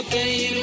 ಯೇಸು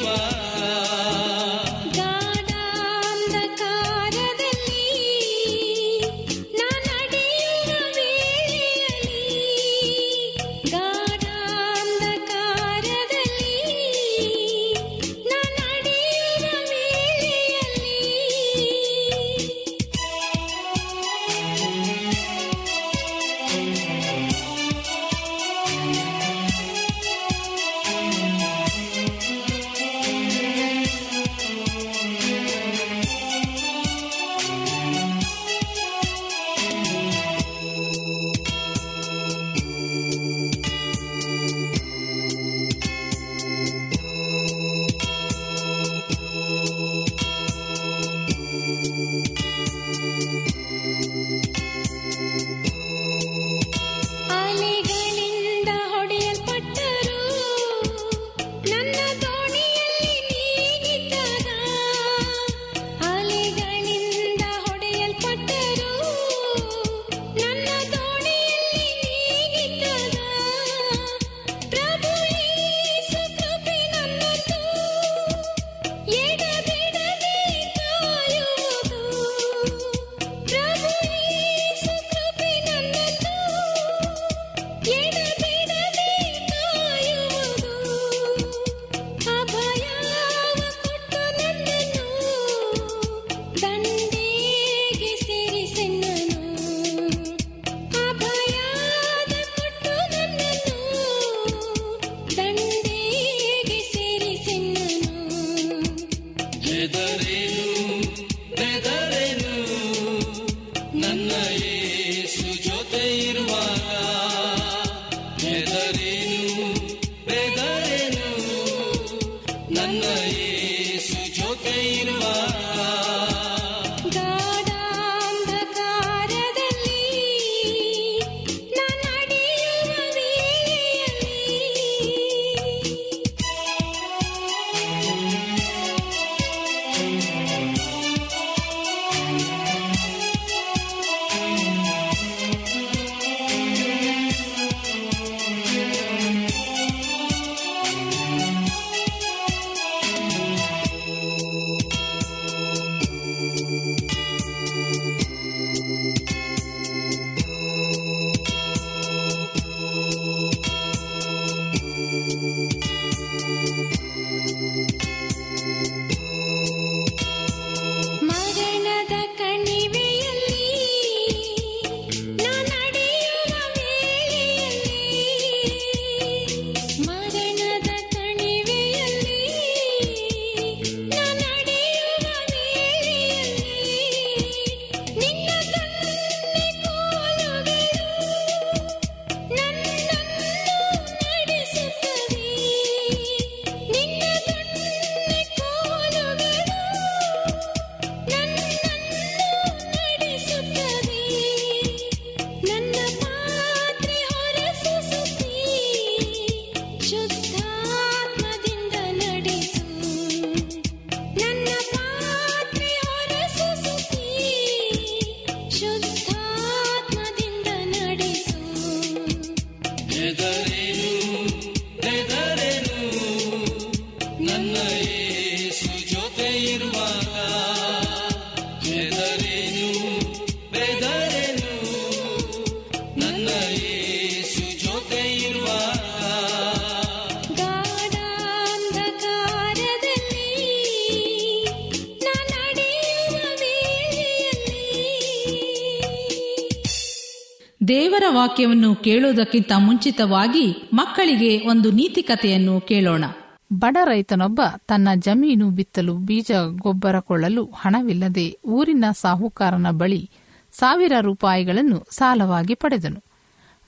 ವಾಕ್ಯವನ್ನು ಕೇಳುವುದಕ್ಕಿಂತ ಮುಂಚಿತವಾಗಿ ಮಕ್ಕಳಿಗೆ ಒಂದು ನೀತಿ ಕಥೆಯನ್ನು ಕೇಳೋಣ. ಬಡ ರೈತನೊಬ್ಬ ತನ್ನ ಜಮೀನು ಬಿತ್ತಲು, ಬೀಜ ಗೊಬ್ಬರ ಕೊಳ್ಳಲು ಹಣವಿಲ್ಲದೆ ಊರಿನ ಸಾಹುಕಾರನ ಬಳಿ ಸಾವಿರ ರೂಪಾಯಿಗಳನ್ನು ಸಾಲವಾಗಿ ಪಡೆದನು.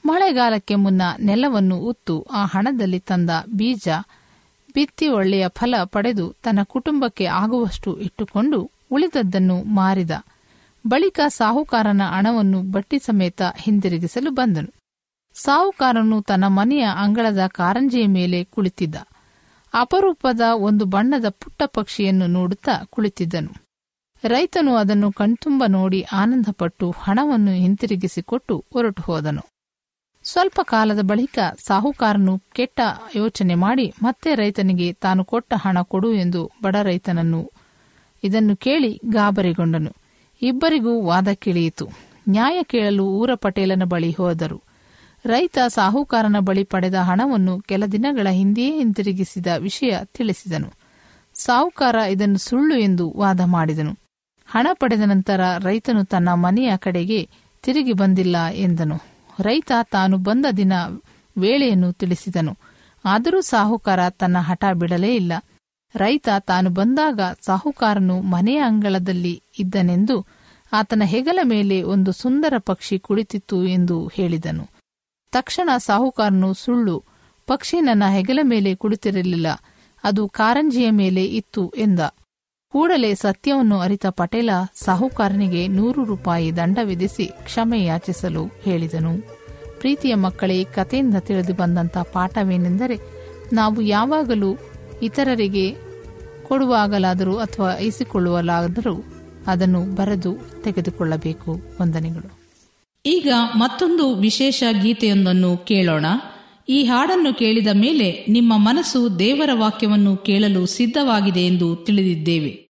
ಮಳೆಗಾಲಕ್ಕೆ ಮುನ್ನ ನೆಲವನ್ನು ಉತ್ತು ಆ ಹಣದಲ್ಲಿ ತಂದ ಬೀಜ ಬಿತ್ತಿ ಒಳ್ಳೆಯ ಫಲ ಪಡೆದು ತನ್ನ ಕುಟುಂಬಕ್ಕೆ ಆಗುವಷ್ಟು ಇಟ್ಟುಕೊಂಡು ಉಳಿದದ್ದನ್ನು ಮಾರಿದ. ಬಳಿಕ ಸಾಹುಕಾರನ ಹಣವನ್ನು ಬಟ್ಟಿ ಸಮೇತ ಹಿಂದಿರುಗಿಸಲು ಬಂದನು. ಸಾಹುಕಾರನು ತನ್ನ ಮನೆಯ ಅಂಗಳದ ಕಾರಂಜಿಯ ಮೇಲೆ ಕುಳಿತಿದ್ದ. ಅಪರೂಪದ ಒಂದು ಬಣ್ಣದ ಪುಟ್ಟ ಪಕ್ಷಿಯನ್ನು ನೋಡುತ್ತಾ ಕುಳಿತಿದ್ದನು. ರೈತನು ಅದನ್ನು ಕಣ್ತುಂಬ ನೋಡಿ ಆನಂದಪಟ್ಟು ಹಣವನ್ನು ಹಿಂತಿರುಗಿಸಿಕೊಟ್ಟು ಹೊರಟು ಹೋದನು. ಸ್ವಲ್ಪ ಕಾಲದ ಬಳಿಕ ಸಾಹುಕಾರನು ಕೆಟ್ಟ ಯೋಚನೆ ಮಾಡಿ ಮತ್ತೆ ರೈತನಿಗೆ ತಾನು ಕೊಟ್ಟ ಹಣ ಕೊಡು ಎಂದು ಬಡ ರೈತನನ್ನು ಇದನ್ನು ಕೇಳಿ ಗಾಬರಿಗೊಂಡನು. ಇಬ್ಬರಿಗೂ ವಾದ ಕಿಳಿಯಿತು. ನ್ಯಾಯ ಕೇಳಲು ಊರ ಪಟೇಲನ ಬಳಿ ಹೋದರು. ರೈತ ಸಾಹುಕಾರನ ಬಳಿ ಪಡೆದ ಹಣವನ್ನು ಕೆಲ ದಿನಗಳ ಹಿಂದೆಯೇ ಹಿಂತಿರುಗಿಸಿದ ವಿಷಯ ತಿಳಿಸಿದನು. ಸಾಹುಕಾರ ಇದನ್ನು ಸುಳ್ಳು ಎಂದು ವಾದ ಮಾಡಿದನು. ಹಣ ಪಡೆದ ನಂತರ ರೈತನು ತನ್ನ ಮನೆಯ ಕಡೆಗೆ ತಿರುಗಿ ಬಂದಿಲ್ಲ ಎಂದನು. ರೈತ ತಾನು ಬಂದ ದಿನ ವೇಳೆಯನ್ನು ತಿಳಿಸಿದನು. ಆದರೂ ಸಾಹುಕಾರ ತನ್ನ ಹಠ ಬಿಡಲೇ ಇಲ್ಲ. ರೈತ ತಾನು ಬಂದಾಗ ಸಾಹುಕಾರನು ಮನೆಯ ಅಂಗಳದಲ್ಲಿ ಇದ್ದನೆಂದು ಆತನ ಹೆಗಲ ಮೇಲೆ ಒಂದು ಸುಂದರ ಪಕ್ಷಿ ಕುಳಿತಿತ್ತು ಎಂದು ಹೇಳಿದನು. ತಕ್ಷಣ ಸಾಹುಕಾರನು, ಸುಳ್ಳು, ಪಕ್ಷಿ ನನ್ನ ಹೆಗಲ ಮೇಲೆ ಕುಳಿತಿರಲಿಲ್ಲ, ಅದು ಕಾರಂಜಿಯ ಮೇಲೆ ಇತ್ತು ಎಂದ. ಕೂಡಲೇ ಸತ್ಯವನ್ನು ಅರಿತ ಪಟೇಲ ಸಾಹುಕಾರನಿಗೆ ನೂರು ರೂಪಾಯಿ ದಂಡ ವಿಧಿಸಿ ಕ್ಷಮೆ ಯಾಚಿಸಲು ಹೇಳಿದನು. ಪ್ರೀತಿಯ ಮಕ್ಕಳೇ, ಕಥೆಯಿಂದ ತಿಳಿದು ಬಂದಂಥ ಪಾಠವೇನೆಂದರೆ, ನಾವು ಯಾವಾಗಲೂ ಇತರರಿಗೆ ಕೊಡುವಾಗಲಾದರೂ ಅಥವಾ ಇಸಿಕೊಳ್ಳುವಲಾದರೂ ಅದನ್ನು ಬರೆದು ತೆಗೆದುಕೊಳ್ಳಬೇಕು. ವಂದನೆಗಳು. ಈಗ ಮತ್ತೊಂದು ವಿಶೇಷ ಗೀತೆಯೊಂದನ್ನು ಕೇಳೋಣ. ಈ ಹಾಡನ್ನು ಕೇಳಿದ ಮೇಲೆ ನಿಮ್ಮ ಮನಸ್ಸು ದೇವರ ವಾಕ್ಯವನ್ನು ಕೇಳಲು ಸಿದ್ಧವಾಗಿದೆ ಎಂದು ತಿಳಿದಿದ್ದೇವೆ.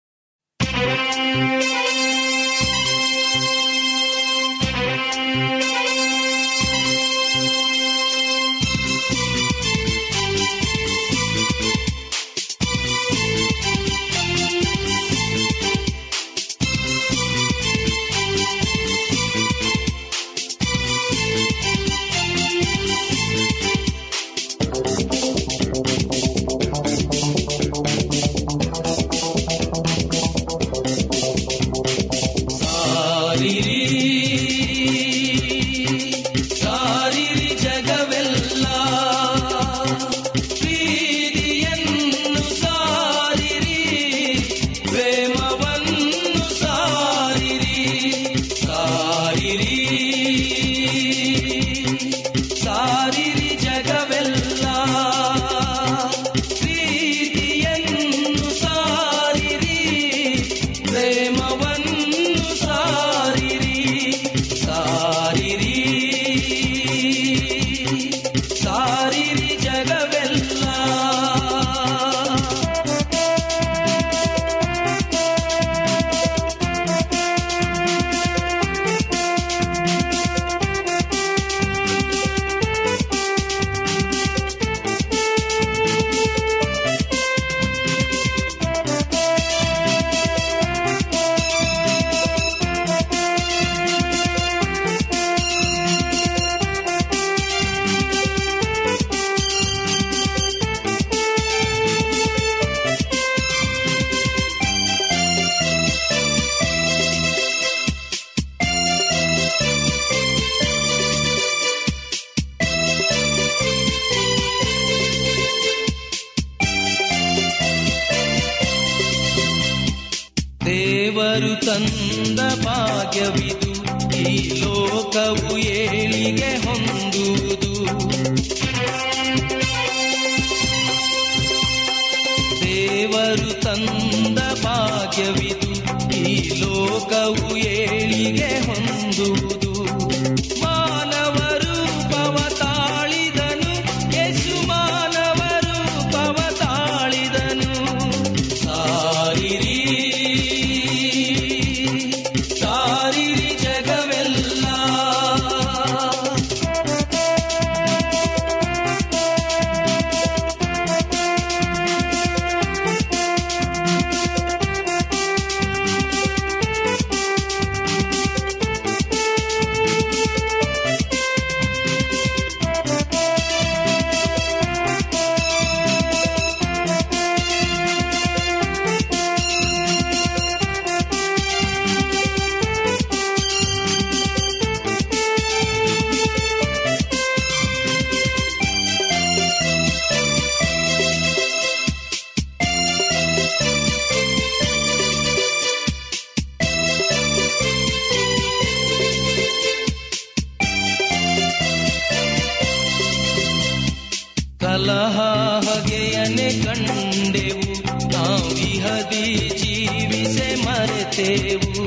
ಜೀವಿಸೆ ಮರೆತೆವು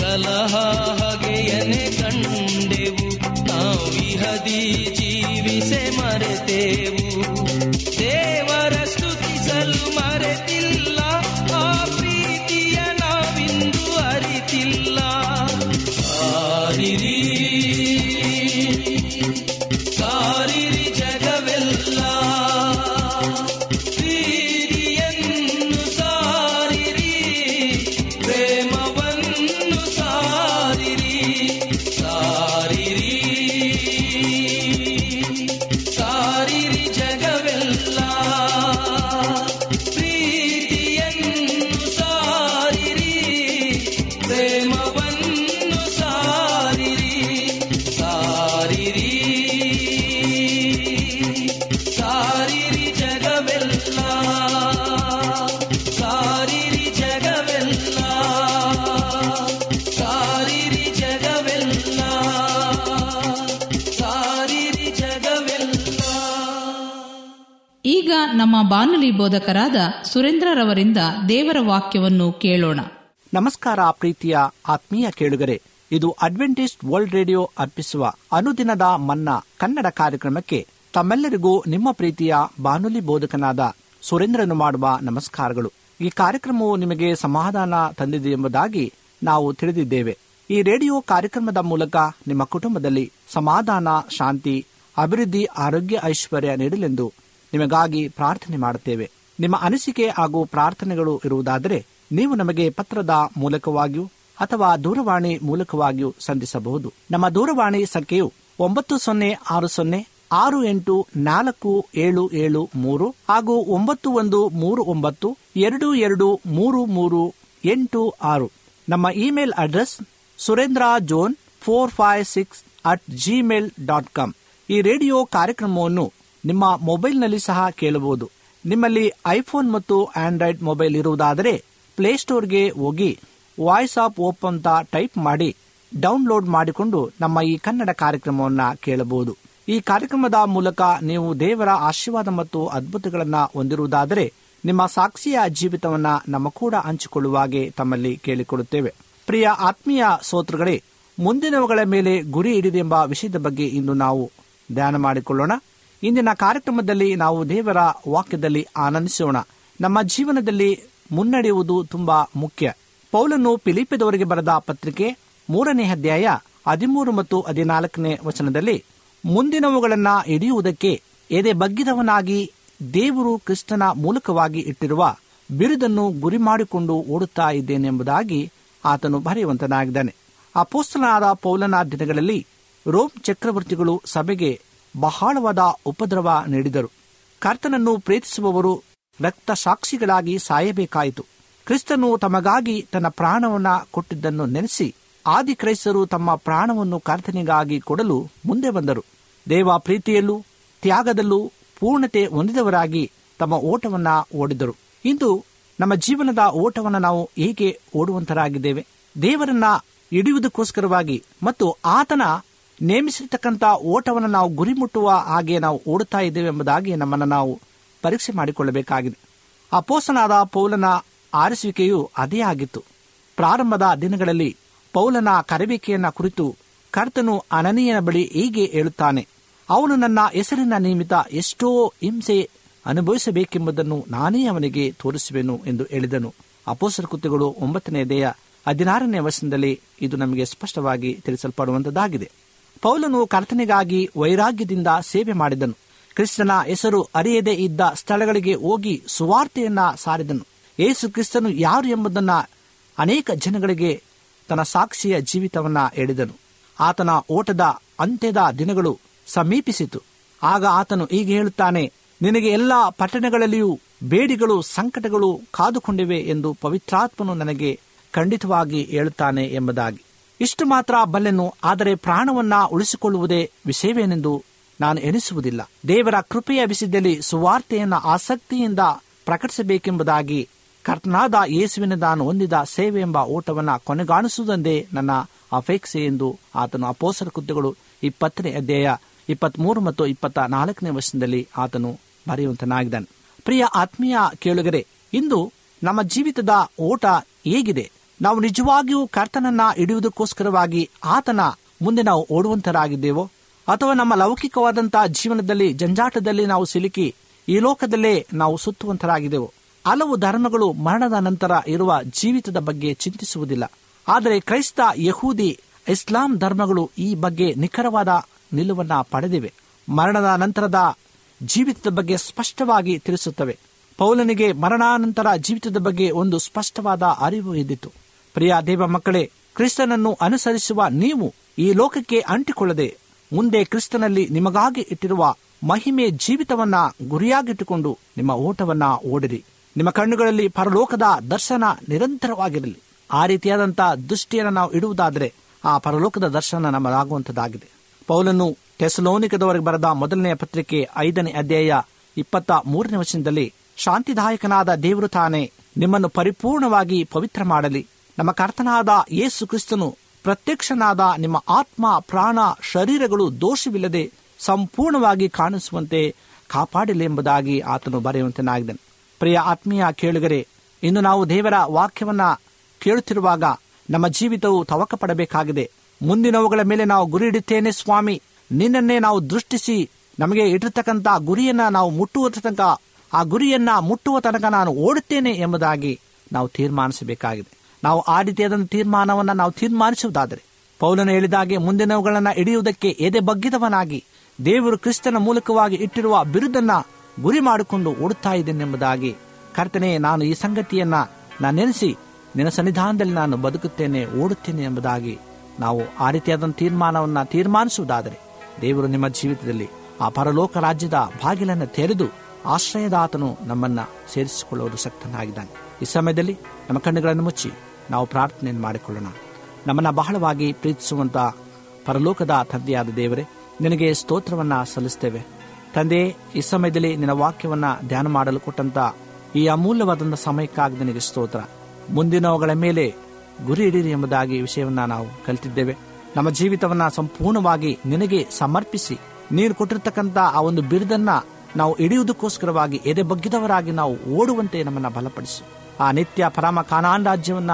ಕಲಹ ಹಗೆಯನೆ ಕಂಡೆವು ನಾವಿಹದಿ ಜೀವಿಸೆ ಮರೆತೆವು ನಮ್ಮ ಬಾನುಲಿ ಬೋಧಕರಾದ ಸುರೇಂದ್ರರವರಿಂದ ದೇವರ ವಾಕ್ಯವನ್ನು ಕೇಳೋಣ. ನಮಸ್ಕಾರ ಪ್ರೀತಿಯ ಆತ್ಮೀಯ ಕೇಳುಗರೆ, ಇದು ಅಡ್ವೆಂಟಿಸ್ಟ್ ವರ್ಲ್ಡ್ ರೇಡಿಯೋ ಅರ್ಪಿಸುವ ಅನುದಿನದ ಮನ್ನಾ ಕನ್ನಡ ಕಾರ್ಯಕ್ರಮಕ್ಕೆ ತಮ್ಮೆಲ್ಲರಿಗೂ ನಿಮ್ಮ ಪ್ರೀತಿಯ ಬಾನುಲಿ ಬೋಧಕನಾದ ಸುರೇಂದ್ರನು ಮಾಡುವ ನಮಸ್ಕಾರಗಳು. ಈ ಕಾರ್ಯಕ್ರಮವು ನಿಮಗೆ ಸಮಾಧಾನ ತಂದಿದೆ ಎಂಬುದಾಗಿ ನಾವು ತಿಳಿದಿದ್ದೇವೆ. ಈ ರೇಡಿಯೋ ಕಾರ್ಯಕ್ರಮದ ಮೂಲಕ ನಿಮ್ಮ ಕುಟುಂಬದಲ್ಲಿ ಸಮಾಧಾನ, ಶಾಂತಿ, ಅಭಿವೃದ್ಧಿ, ಆರೋಗ್ಯ, ಐಶ್ವರ್ಯ ನೀಡಲೆಂದು ನಿಮಗಾಗಿ ಪ್ರಾರ್ಥನೆ ಮಾಡುತ್ತೇವೆ. ನಿಮ್ಮ ಅನಿಸಿಕೆ ಹಾಗೂ ಪ್ರಾರ್ಥನೆಗಳು ಇರುವುದಾದರೆ ನೀವು ನಮಗೆ ಪತ್ರದ ಮೂಲಕವಾಗಿಯೂ ಅಥವಾ ದೂರವಾಣಿ ಮೂಲಕವಾಗಿಯೂ ಸಂಧಿಸಬಹುದು. ನಮ್ಮ ದೂರವಾಣಿ ಸಂಖ್ಯೆಯು ಒಂಬತ್ತು ಸೊನ್ನೆ ಆರು ಸೊನ್ನೆ ಆರು ಎಂಟು ನಾಲ್ಕು ಏಳು ಏಳು ಮೂರು ಹಾಗೂ ಒಂಬತ್ತು ಒಂದು ಮೂರು ಒಂಬತ್ತು ಎರಡು ಎರಡು ಮೂರು ಮೂರು ಎಂಟು ಆರು. ನಮ್ಮ email address Surendra John four five six at gmail dot com. ಈ ರೇಡಿಯೋ ಕಾರ್ಯಕ್ರಮವನ್ನು ನಿಮ್ಮ ಮೊಬೈಲ್ನಲ್ಲಿ ಸಹ ಕೇಳಬಹುದು. ನಿಮ್ಮಲ್ಲಿ ಐಫೋನ್ ಮತ್ತು ಆಂಡ್ರಾಯ್ಡ್ ಮೊಬೈಲ್ ಇರುವುದಾದರೆ ಪ್ಲೇಸ್ಟೋರ್ಗೆ ಹೋಗಿ ವಾಯ್ಸ್ ಆಫ್ ಓಪ್ ಅಂತ ಟೈಪ್ ಮಾಡಿ ಡೌನ್ಲೋಡ್ ಮಾಡಿಕೊಂಡು ನಮ್ಮ ಈ ಕನ್ನಡ ಕಾರ್ಯಕ್ರಮವನ್ನು ಕೇಳಬಹುದು. ಈ ಕಾರ್ಯಕ್ರಮದ ಮೂಲಕ ನೀವು ದೇವರ ಆಶೀರ್ವಾದ ಮತ್ತು ಅದ್ಭುತಗಳನ್ನು ಹೊಂದಿರುವುದಾದರೆ ನಿಮ್ಮ ಸಾಕ್ಷಿಯ ಜೀವಿತವನ್ನ ನಮ್ಮ ಕೂಡ ಹಂಚಿಕೊಳ್ಳುವಾಗೆ ತಮ್ಮಲ್ಲಿ ಕೇಳಿಕೊಳ್ಳುತ್ತೇವೆ. ಪ್ರಿಯ ಆತ್ಮೀಯ ಸೋತ್ರಗಳೇ, ಮುಂದಿನವುಗಳ ಮೇಲೆ ಗುರಿ ಹಿಡಿದೆಂಬ ವಿಷಯದ ಬಗ್ಗೆ ಇಂದು ನಾವು ಧ್ಯಾನ ಮಾಡಿಕೊಳ್ಳೋಣ. ಇಂದಿನ ಕಾರ್ಯಕ್ರಮದಲ್ಲಿ ನಾವು ದೇವರ ವಾಕ್ಯದಲ್ಲಿ ಆನಂದಿಸೋಣ. ನಮ್ಮ ಜೀವನದಲ್ಲಿ ಮುನ್ನಡೆಯುವುದು ತುಂಬಾ ಮುಖ್ಯ. ಪೌಲನ್ನು ಪಿಲಿಪಿದವರಿಗೆ ಬರೆದ ಪತ್ರಿಕೆ ಮೂರನೇ ಅಧ್ಯಾಯ ಹದಿಮೂರು ಮತ್ತು ಹದಿನಾಲ್ಕನೇ ವಚನದಲ್ಲಿ, ಮುಂದಿನವುಗಳನ್ನ ಹಿಡಿಯುವುದಕ್ಕೆ ಎದೆ ಬಗ್ಗಿದವನಾಗಿ ದೇವರು ಕ್ರಿಸ್ತನ ಮೂಲಕವಾಗಿ ಇಟ್ಟಿರುವ ಬಿರುದನ್ನು ಗುರಿ ಮಾಡಿಕೊಂಡು ಓಡುತ್ತಾ ಇದ್ದೇನೆಂಬುದಾಗಿ ಆತನು ಬರೆಯುವಂತನಾಗಿದ್ದಾನೆ. ಅಪೋಸ್ತನಾದ ಪೌಲನ ದಿನಗಳಲ್ಲಿ ರೋಮ್ ಚಕ್ರವರ್ತಿಗಳು ಸಭೆಗೆ ಬಹಳವಾದ ಉಪದ್ರವ ನೀಡಿದರು. ಕರ್ತನನ್ನು ಪ್ರೀತಿಸುವವರು ರಕ್ತ ಸಾಕ್ಷಿಗಳಾಗಿ ಸಾಯಬೇಕಾಯಿತು. ಕ್ರಿಸ್ತನು ತಮಗಾಗಿ ತನ್ನ ಪ್ರಾಣವನ್ನು ಕೊಟ್ಟಿದ್ದನ್ನು ನೆನೆಸಿ ಆದಿ ಕ್ರೈಸ್ತರು ತಮ್ಮ ಪ್ರಾಣವನ್ನು ಕರ್ತನಿಗಾಗಿ ಕೊಡಲು ಮುಂದೆ ಬಂದರು. ದೇವ ಪ್ರೀತಿಯಲ್ಲೂ ತ್ಯಾಗದಲ್ಲೂ ಪೂರ್ಣತೆ ಹೊಂದಿದವರಾಗಿ ತಮ್ಮ ಓಟವನ್ನ ಓಡಿದರು. ಇಂದು ನಮ್ಮ ಜೀವನದ ಓಟವನ್ನು ನಾವು ಹೇಗೆ ಓಡುವಂತರಾಗಿದ್ದೇವೆ. ದೇವರನ್ನ ಹಿಡಿಯುವುದಕ್ಕೋಸ್ಕರವಾಗಿ ಮತ್ತು ಆತನ ನೇಮಿಸಿರ್ತಕ್ಕಂಥ ಓಟವನ್ನು ನಾವು ಗುರಿ ಮುಟ್ಟುವ ಹಾಗೆ ನಾವು ಓಡುತ್ತಾ ಇದ್ದೇವೆ ಎಂಬುದಾಗಿ ನಮ್ಮನ್ನು ನಾವು ಪರೀಕ್ಷೆ ಮಾಡಿಕೊಳ್ಳಬೇಕಾಗಿದೆ. ಅಪೋಸನಾದ ಪೌಲನ ಆರಿಸುವಿಕೆಯು ಅದೇ ಆಗಿತ್ತು. ಪ್ರಾರಂಭದ ದಿನಗಳಲ್ಲಿ ಪೌಲನ ಕರೆಬೇಕೆಯನ್ನ ಕುರಿತು ಕರ್ತನು ಅನನೀಯನ ಬಳಿ ಹೀಗೆ ಹೇಳುತ್ತಾನೆ, ಅವನು ನನ್ನ ಹೆಸರಿನ ನಿಮಿತ್ತ ಎಷ್ಟೋ ಹಿಂಸೆ ಅನುಭವಿಸಬೇಕೆಂಬುದನ್ನು ನಾನೇ ಅವನಿಗೆ ತೋರಿಸುವೆನು ಎಂದು ಹೇಳಿದನು. ಅಪೋಸರ ಕೃತ್ಯಗಳು ಒಂಬತ್ತನೇ ದೇಹ ಹದಿನಾರನೇ ವರ್ಷದಲ್ಲಿ ಇದು ನಮಗೆ ಸ್ಪಷ್ಟವಾಗಿ ತಿಳಿಸಲ್ಪಡುವಂತದ್ದಾಗಿದೆ. ಪೌಲನು ಕರ್ತನಿಗಾಗಿ ವೈರಾಗ್ಯದಿಂದ ಸೇವೆ ಮಾಡಿದನು. ಕ್ರಿಸ್ತನ ಹೆಸರು ಅರಿಯದೇ ಇದ್ದ ಸ್ಥಳಗಳಿಗೆ ಹೋಗಿ ಸುವಾರ್ತೆಯನ್ನ ಸಾರಿದನು. ಯೇಸು ಕ್ರಿಸ್ತನು ಯಾರು ಎಂಬುದನ್ನ ಅನೇಕ ಜನಗಳಿಗೆ ತನ್ನ ಸಾಕ್ಷಿಯ ಜೀವಿತವನ್ನ ಹೇಳಿದನು. ಆತನ ಓಟದ ಅಂತ್ಯದ ದಿನಗಳು ಸಮೀಪಿಸಿತು. ಆಗ ಆತನು ಹೀಗೆ ಹೇಳುತ್ತಾನೆ, ನಿನಗೆ ಎಲ್ಲಾ ಪಟ್ಟಣಗಳಲ್ಲಿಯೂ ಬೇಡಿಗಳು, ಸಂಕಟಗಳು ಕಾದುಕೊಂಡಿವೆ ಎಂದು ಪವಿತ್ರಾತ್ಮನು ನನಗೆ ಖಂಡಿತವಾಗಿ ಹೇಳುತ್ತಾನೆ ಎಂಬುದಾಗಿ. ಇಷ್ಟು ಮಾತ್ರ ಬಲ್ಲೆನು, ಆದರೆ ಪ್ರಾಣವನ್ನ ಉಳಿಸಿಕೊಳ್ಳುವುದೇ ವಿಷಯವೇನೆಂದು ನಾನು ಎನಿಸುವುದಿಲ್ಲ ದೇವರ ಕೃಪೆಯ ವಿಷಯದಲ್ಲಿ ಸುವಾರ್ತೆಯನ್ನ ಆಸಕ್ತಿಯಿಂದ ಪ್ರಕಟಿಸಬೇಕೆಂಬುದಾಗಿ ಕರ್ತನಾದ ಯೇಸುವಿನ ನಾನು ಹೊಂದಿದ ಸೇವೆ ಎಂಬ ಓಟವನ್ನು ಕೊನೆಗಾಣಿಸುವುದೊಂದೇ ನನ್ನ ಅಪೇಕ್ಷೆ ಎಂದು ಆತನು ಅಪೋಸರ ಕೃತ್ಯಗಳು ಇಪ್ಪತ್ತನೇ ಅಧ್ಯಾಯ ಇಪ್ಪತ್ಮೂರು ಮತ್ತು ಇಪ್ಪತ್ತ ನಾಲ್ಕನೇ ವರ್ಷದಲ್ಲಿ ಆತನು ಬರೆಯುವಂತನಾಗಿದ್ದಾನೆ. ಪ್ರಿಯ ಆತ್ಮೀಯ ಕೇಳುಗರೆ, ಇಂದು ನಮ್ಮ ಜೀವಿತದ ಓಟ ಹೇಗಿದೆ? ನಾವು ನಿಜವಾಗಿಯೂ ಕರ್ತನನ್ನ ಹಿಡಿಯುವುದಕ್ಕೋಸ್ಕರವಾಗಿ ಆತನ ಮುಂದೆ ನಾವು ಓಡುವಂತರಾಗಿದ್ದೇವೋ? ಅಥವಾ ನಮ್ಮ ಲೌಕಿಕವಾದಂತಹ ಜೀವನದಲ್ಲಿ, ಜಂಜಾಟದಲ್ಲಿ ನಾವು ಸಿಲುಕಿ ಈ ಲೋಕದಲ್ಲೇ ನಾವು ಸುತ್ತುವಂತರಾಗಿದ್ದೆವು? ಹಲವು ಧರ್ಮಗಳು ಮರಣದ ನಂತರ ಇರುವ ಜೀವಿತದ ಬಗ್ಗೆ ಚಿಂತಿಸುವುದಿಲ್ಲ. ಆದರೆ ಕ್ರೈಸ್ತ, ಯಹೂದಿ, ಇಸ್ಲಾಂ ಧರ್ಮಗಳು ಈ ಬಗ್ಗೆ ನಿಖರವಾದ ನಿಲುವನ್ನ ಪಡೆದಿವೆ. ಮರಣದ ನಂತರದ ಜೀವಿತದ ಬಗ್ಗೆ ಸ್ಪಷ್ಟವಾಗಿ ತಿಳಿಸುತ್ತವೆ. ಪೌಲನಿಗೆ ಮರಣಾನಂತರ ಜೀವಿತದ ಬಗ್ಗೆ ಒಂದು ಸ್ಪಷ್ಟವಾದ ಅರಿವು ಇದ್ದಿತು ಪ್ರಿಯ ದೇವ ಮಕ್ಕಳೇ, ಕ್ರಿಸ್ತನನ್ನು ಅನುಸರಿಸುವ ನೀವು ಈ ಲೋಕಕ್ಕೆ ಅಂಟಿಕೊಳ್ಳದೆ, ಮುಂದೆ ಕ್ರಿಸ್ತನಲ್ಲಿ ನಿಮಗಾಗಿ ಇಟ್ಟಿರುವ ಮಹಿಮೆ ಜೀವಿತವನ್ನ ಗುರಿಯಾಗಿಟ್ಟುಕೊಂಡು ನಿಮ್ಮ ಓಟವನ್ನ ಓಡಿರಿ. ನಿಮ್ಮ ಕಣ್ಣುಗಳಲ್ಲಿ ಪರಲೋಕದ ದರ್ಶನ ನಿರಂತರವಾಗಿರಲಿ. ಆ ರೀತಿಯಾದಂತಹ ದೃಷ್ಟಿಯನ್ನು ನಾವು ಇಡುವುದಾದರೆ ಆ ಪರಲೋಕದ ದರ್ಶನ ನಮ್ಮದಾಗುವಂತದ್ದಾಗಿದೆ ಪೌಲನು ಟೆಸಲೋನಿಕದವರೆಗೆ ಬರೆದ ಮೊದಲನೆಯ ಪತ್ರಿಕೆ ಐದನೇ ಅಧ್ಯಾಯ ಇಪ್ಪತ್ತ ಮೂರನೇ ವಚನದಲ್ಲಿ, ಶಾಂತಿದಾಯಕನಾದ ದೇವರು ತಾನೇ ನಿಮ್ಮನ್ನು ಪರಿಪೂರ್ಣವಾಗಿ ಪವಿತ್ರ ಮಾಡಲಿ. ನಮ್ಮ ಕರ್ತನಾದ ಯೇಸು ಕ್ರಿಸ್ತನು ಪ್ರತ್ಯಕ್ಷನಾದ ನಿಮ್ಮ ಆತ್ಮ, ಪ್ರಾಣ, ಶರೀರಗಳು ದೋಷವಿಲ್ಲದೆ ಸಂಪೂರ್ಣವಾಗಿ ಕಾಣಿಸುವಂತೆ ಕಾಪಾಡಿಲ್ಲ ಎಂಬುದಾಗಿ ಆತನು ಬರೆಯುವಂತನಾಗಿದ್ದಾನೆ. ಪ್ರಿಯ ಆತ್ಮೀಯ ಕೇಳುಗರೆ, ಇಂದು ನಾವು ದೇವರ ವಾಕ್ಯವನ್ನ ಕೇಳುತ್ತಿರುವಾಗ ನಮ್ಮ ಜೀವಿತವು ತವಕ ಪಡಬೇಕಾಗಿದೆ ಮುಂದಿನವುಗಳ ಮೇಲೆ ನಾವು ಗುರಿ ಇಡುತ್ತೇನೆ ಸ್ವಾಮಿ. ನಿನ್ನನ್ನೇ ನಾವು ದೃಷ್ಟಿಸಿ ನಮಗೆ ಇಟ್ಟಿರ್ತಕ್ಕಂಥ ಗುರಿಯನ್ನ ನಾವು ಮುಟ್ಟುವ ತನಕ, ಆ ಗುರಿಯನ್ನ ಮುಟ್ಟುವ ತನಕ ನಾನು ಓಡುತ್ತೇನೆ ಎಂಬುದಾಗಿ ನಾವು ತೀರ್ಮಾನಿಸಬೇಕಾಗಿದೆ. ನಾವು ಆ ರೀತಿಯಾದ ತೀರ್ಮಾನವನ್ನ ನಾವು ತೀರ್ಮಾನಿಸುವುದಾದರೆ, ಪೌಲನು ಹೇಳಿದಾಗೆ ಮುಂದಿನವುಗಳನ್ನು ಹಿಡಿಯುವುದಕ್ಕೆ ಎದೆ ಬಗ್ಗಿದವನಾಗಿ, ದೇವರು ಕ್ರಿಸ್ತನ ಮೂಲಕವಾಗಿ ಇಟ್ಟಿರುವ ಬಿರುದನ್ನ ಗುರಿ ಮಾಡಿಕೊಂಡು ಓಡುತ್ತಾ ಇದ್ದೇನೆಂಬುದಾಗಿ ಕರ್ತನೆ, ನಾನು ಈ ಸಂಗತಿಯನ್ನ ನಾನು ನೆನೆಸಿ, ನಿನ್ನ ಸನ್ನಿಧಾನದಲ್ಲಿ ನಾನು ಬದುಕುತ್ತೇನೆ, ಓಡುತ್ತೇನೆ ಎಂಬುದಾಗಿ ನಾವು ಆ ರೀತಿಯಾದ ತೀರ್ಮಾನವನ್ನ ತೀರ್ಮಾನಿಸುವುದಾದರೆ, ದೇವರು ನಿಮ್ಮ ಜೀವಿತದಲ್ಲಿ ಆ ಪರಲೋಕ ರಾಜ್ಯದ ಬಾಗಿಲನ್ನು ತೆರೆದು ಆಶ್ರಯದಾತನು ನಮ್ಮನ್ನ ಸೇರಿಸಿಕೊಳ್ಳುವುದು ಶಕ್ತನಾಗಿದ್ದಾನೆ ಈ ಸಮಯದಲ್ಲಿ ನಮ್ಮ ಕಣ್ಣುಗಳನ್ನು ಮುಚ್ಚಿ. ನಾವು ಪ್ರಾರ್ಥನೆಯನ್ನು ಮಾಡಿಕೊಳ್ಳೋಣ. ನಮ್ಮನ್ನು ಬಹಳವಾಗಿ ಪ್ರೀತಿಸುವಂಥ ಪರಲೋಕದ ತಂದೆಯಾದ ದೇವರೇ, ನಿನಗೆ ಸ್ತೋತ್ರವನ್ನ ಸಲ್ಲಿಸ್ತೇವೆ. ತಂದೆ, ಈ ಸಮಯದಲ್ಲಿ ನಿನ್ನ ವಾಕ್ಯವನ್ನ ಧ್ಯಾನ ಮಾಡಲು ಕೊಟ್ಟಂತ ಈ ಅಮೂಲ್ಯವಾದಂಥ ಸಮಯಕ್ಕಾಗಿ ನಿನಗೆ ಸ್ತೋತ್ರ. ಮುಂದಿನವುಗಳ ಮೇಲೆ ಗುರಿ ಇಡೀರಿ ಎಂಬುದಾಗಿ ವಿಷಯವನ್ನ ನಾವು ಕಲಿತಿದ್ದೇವೆ. ನಮ್ಮ ಜೀವಿತವನ್ನ ಸಂಪೂರ್ಣವಾಗಿ ನಿನಗೆ ಸಮರ್ಪಿಸಿ, ನೀನು ಕೊಟ್ಟಿರ್ತಕ್ಕಂಥ ಆ ಒಂದು ಬಿರುದನ್ನು ನಾವು ಹಿಡಿಯುವುದಕ್ಕೋಸ್ಕರವಾಗಿ ಎದೆ ಬಗ್ಗಿದವರಾಗಿ ನಾವು ಓಡುವಂತೆ ನಮ್ಮನ್ನ ಬಲಪಡಿಸು. ಆ ನಿತ್ಯ ಪರಮ ಕಾನಾನ್ ರಾಜ್ಯವನ್ನ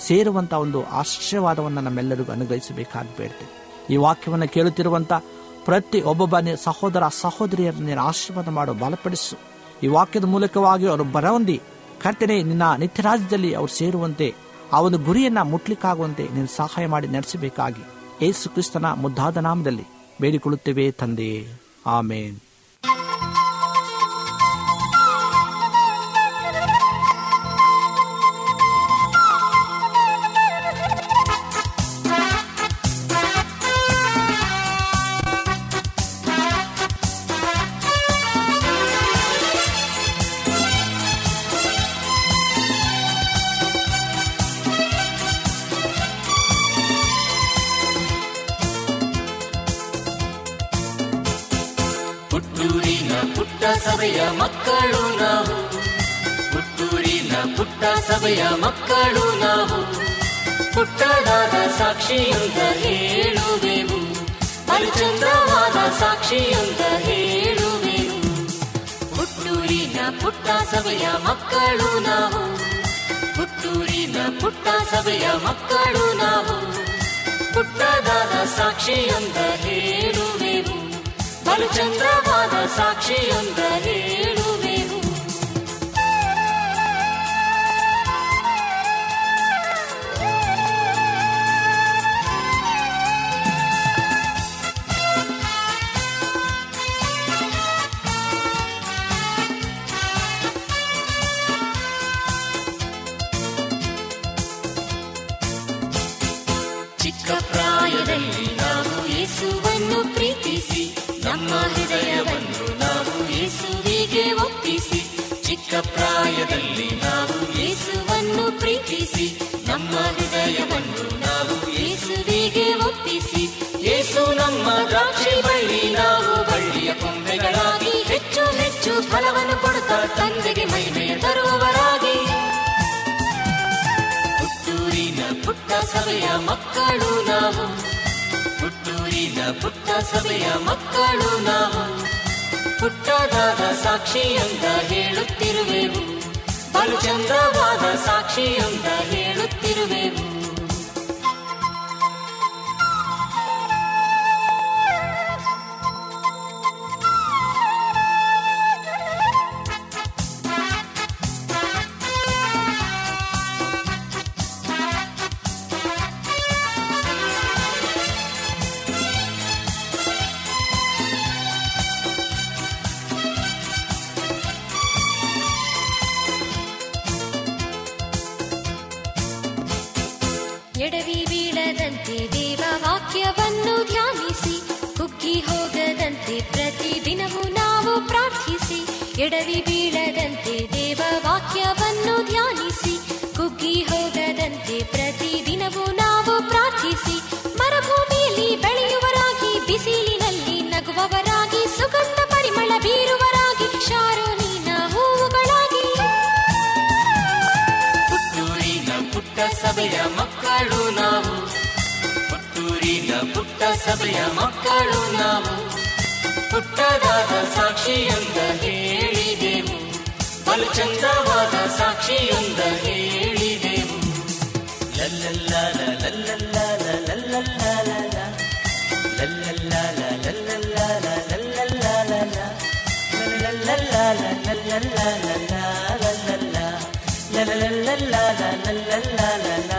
ಸೇರುವಂತ ಒಂದು ಆಶೀರ್ವಾದವನ್ನು ನಮ್ಮೆಲ್ಲರಿಗೂ ಅನುಗ್ರಹಿಸಬೇಕಾಗಿ ಬೇಡ್ತೇವೆ ಈ ವಾಕ್ಯವನ್ನು ಕೇಳುತ್ತಿರುವಂತ ಪ್ರತಿ ಒಬ್ಬೊಬ್ಬ ಸಹೋದರ ಸಹೋದರಿಯರನ್ನು ನೀನು ಆಶೀರ್ವಾದ ಮಾಡು, ಬಲಪಡಿಸು. ಈ ವಾಕ್ಯದ ಮೂಲಕವಾಗಿ ಅವರು ಬರವಂದಿ ಕರ್ತನೆ, ನಿನ್ನ ನಿತ್ಯ ರಾಜ್ಯದಲ್ಲಿ ಅವರು ಸೇರುವಂತೆ, ಆ ಒಂದು ಗುರಿಯನ್ನ ಮುಟ್ಲಿಕ್ಕಾಗುವಂತೆ ನೀನು ಸಹಾಯ ಮಾಡಿ ನಡೆಸಬೇಕಾಗಿ. ಯೇಸು ಕ್ರಿಸ್ತನ ಮುದ್ದಾದ ನಾಮದಲ್ಲಿ ಬೇಡಿಕೊಳ್ಳುತ್ತೇವೆ ತಂದೆ. ಆಮೇನ್. ಪುಟ್ಟ ಸಭೆಯ ಮಕ್ಕಳು ನಾವು. ಪುಟ್ಟದಾದ ಸಾಕ್ಷಿಯಂತ ಹೇಳುವೆವು. ಪರಿಚಂದ್ರವಾದ ಸಾಕ್ಷಿಯುಂತ ಹೇಳುವೆವು. ಹುಟ್ಟೂರಿನ ಪುಟ್ಟ ಸಭೆಯ ಮಕ್ಕಳು ನಾವು. ಹುಟ್ಟೂರಿನ ಪುಟ್ಟ ಸಭೆಯ ಮಕ್ಕಳು ನಾವು. ಪುಟ್ಟದಾದ ಸಾಕ್ಷಿಯೊಂದ ಹೇಳುವೆವು. ಬಲಚಂದ್ರವಾದ ಸಾಕ್ಷಿಯೊಂದ ಹೇಳುವೆವು. ನಮ್ಮ ಹೃದಯವನ್ನು ನಾವು ಯೇಸುವಿಗೆ ಒಪ್ಪಿಸಿ. ಚಿಕ್ಕ ಪ್ರಾಯದಲ್ಲಿ ನಾವು ಯೇಸುವನ್ನು ಪ್ರೀತಿಸಿ. ನಮ್ಮ ಹೃದಯವನ್ನು ನಾವು ಯೇಸುವಿಗೆ ಒಪ್ಪಿಸಿ. ಯೇಸು ನಮ್ಮ ದ್ರಾಕ್ಷಿ ಬಳ್ಳಿ, ನಾವು ಬಳ್ಳಿಯ ಕೊಂಬೆಗಳಾಗಿ ಹೆಚ್ಚು ಹೆಚ್ಚು ಫಲವನ್ನು ಕೊಡುತ್ತಾ ತಂದೆಗೆ ಮಹಿಮೆಯ ತರುವವರಾಗಿ. ಪುಟ್ಟೂರಿನ ಪುಟ್ಟ ಸಭೆಯ ಮಕ್ಕಳು ನಾವು. ಪುಟ್ಟೂರಿನ ಪುಟ್ಟ ಸಭೆಯ ಮಕ್ಕಳು ನಾವು. ಪುಟ್ಟದಾದ ಸಾಕ್ಷಿಯೊಂದ ಹೇಳುತ್ತಿರುವೆವು. ಬಲು ಚಂದ್ರವಾದ ಅಂತ ಹೇಳುತ್ತಿರುವೆವು. ಬೀಳದಂತೆ ದೇವ ವಾಕ್ಯವನ್ನು ಧ್ಯಾನಿಸಿ, ಕುಗ್ಗಿ ಹೋಗದಂತೆ ಪ್ರತಿದಿನವೂ ನಾವು ಪ್ರಾರ್ಥಿಸಿ, ಮರುಭೂಮಿಯಲ್ಲಿ ಬೆಳೆಯುವರಾಗಿ, ಬಿಸಿಲಿನಲ್ಲಿ ನಗುವವರಾಗಿ, ಸುಗಂಧ ಪರಿಮಳ ಬೀರುವರಾಗಿ, ಶಾರೋನಿನ ಹೂವುಗಳಾಗಿ. ಪುತ್ತೂರಿನ ಪುಟ್ಟ ಸಭೆಯ ಮಕ್ಕಳು ನಾವು. ಪುತ್ತೂರಿನ ಪುಟ್ಟ ಸಭೆಯ ಮಕ್ಕಳು ನಾವು. ಪುಟ್ಟದಾದ ಸಾಕ್ಷಿಯೊಂದ ಹೇಳಿದೆವು ಬಲು ಚಂದವಾದ ಸಾಕ್ಷಿಯೊಂದ ಹೇಳಿದೆವು ಲಲ್ಲಲ್ಲಾಲ ಲಲ್ಲಲ್ಲಾಲ ಲಲ್ಲಲ್ಲಾಲ ಲಲ್ಲಲ್ಲಾಲ ಲಲ್ಲಲ್ಲಾಲ ಲಲ್ಲಲ್ಲಾಲ ಲಲ್ಲಲ್ಲಾಲ ಲಲ್ಲಲ್ಲಾಲ ನಿಮಗೆ